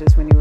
messages when you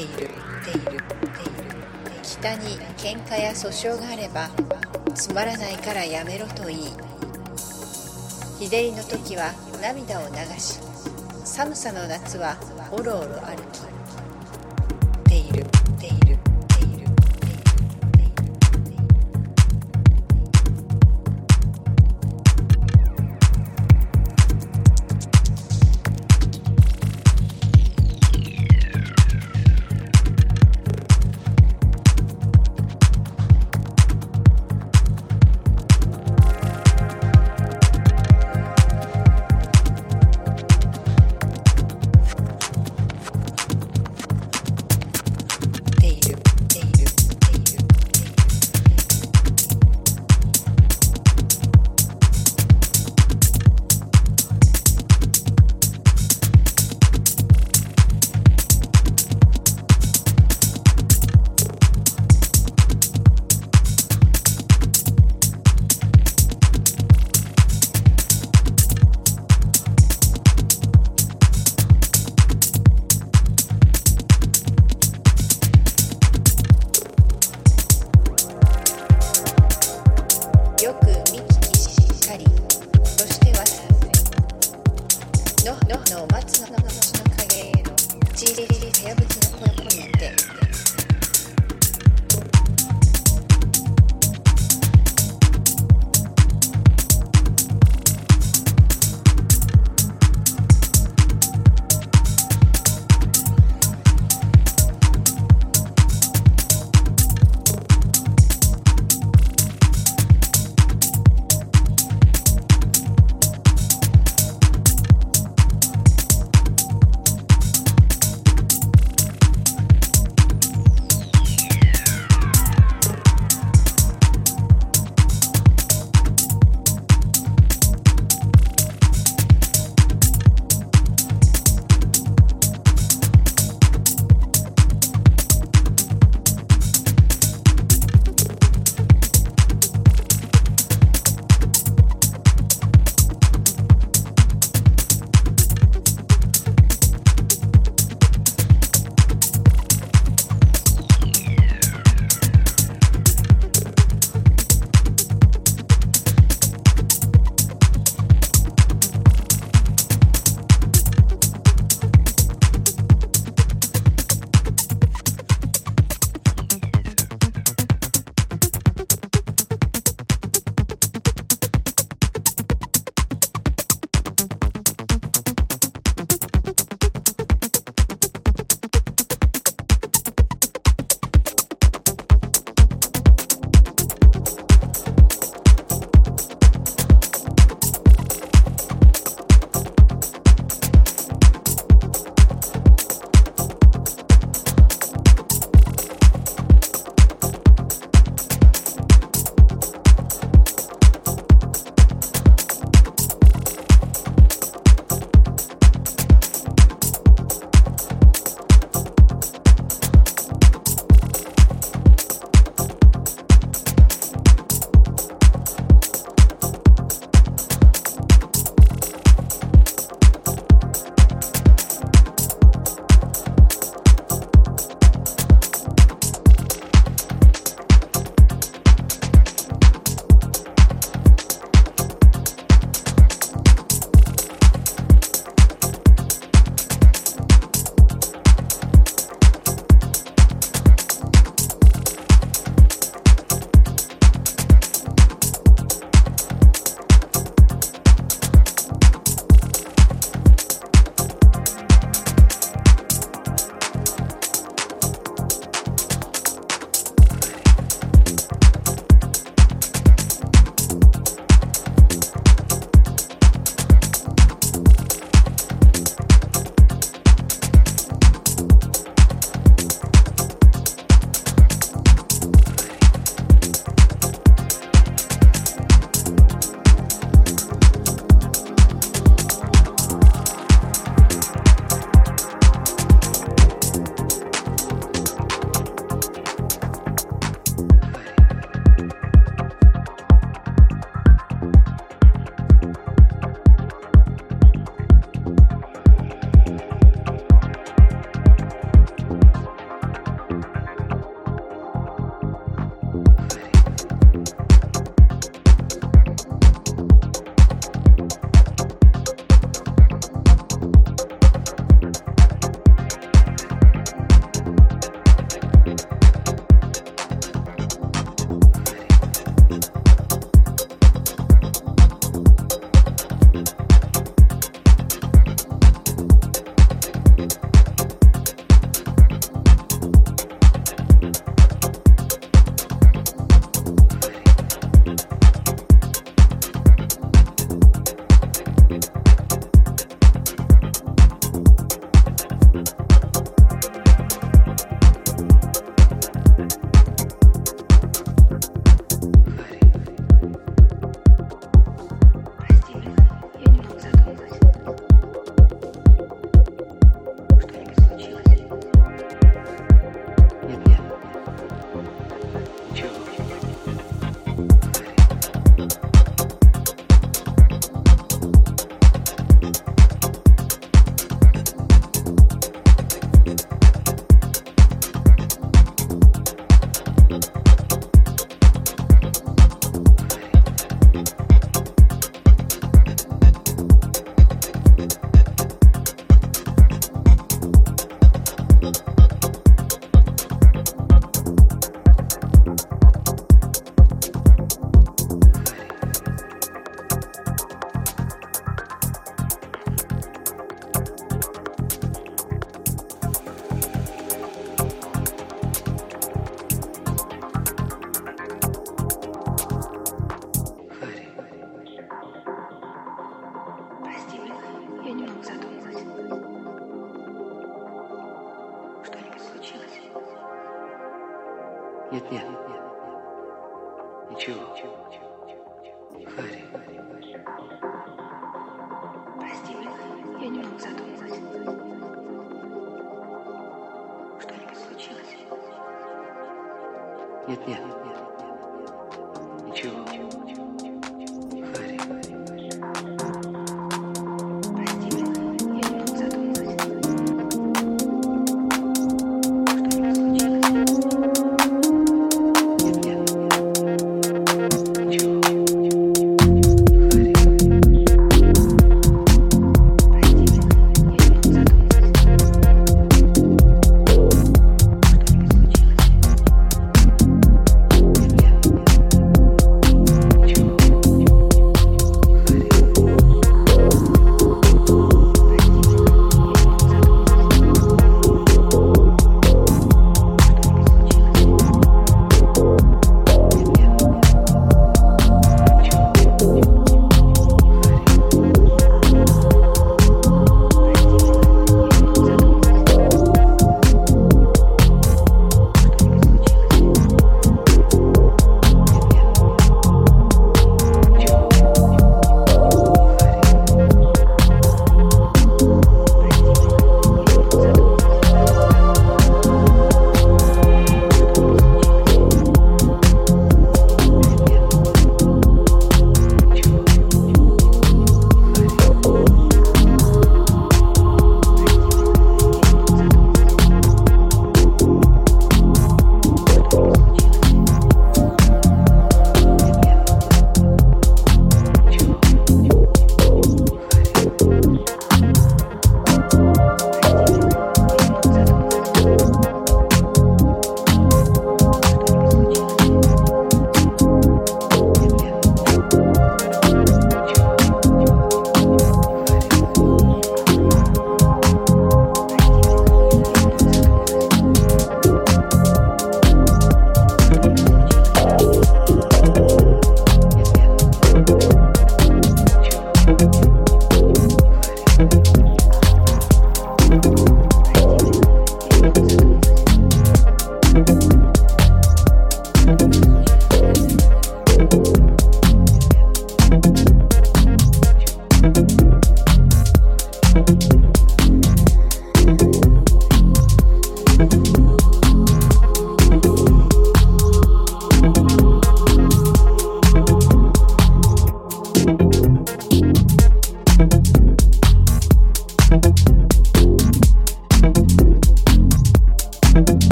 いる北に喧嘩や訴訟があればつまらないからやめろと言い。日照りの時は涙を流し寒さの夏はおろおろ歩き。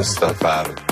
Mustafa.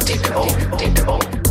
Take deep, deep, Take deep, deep,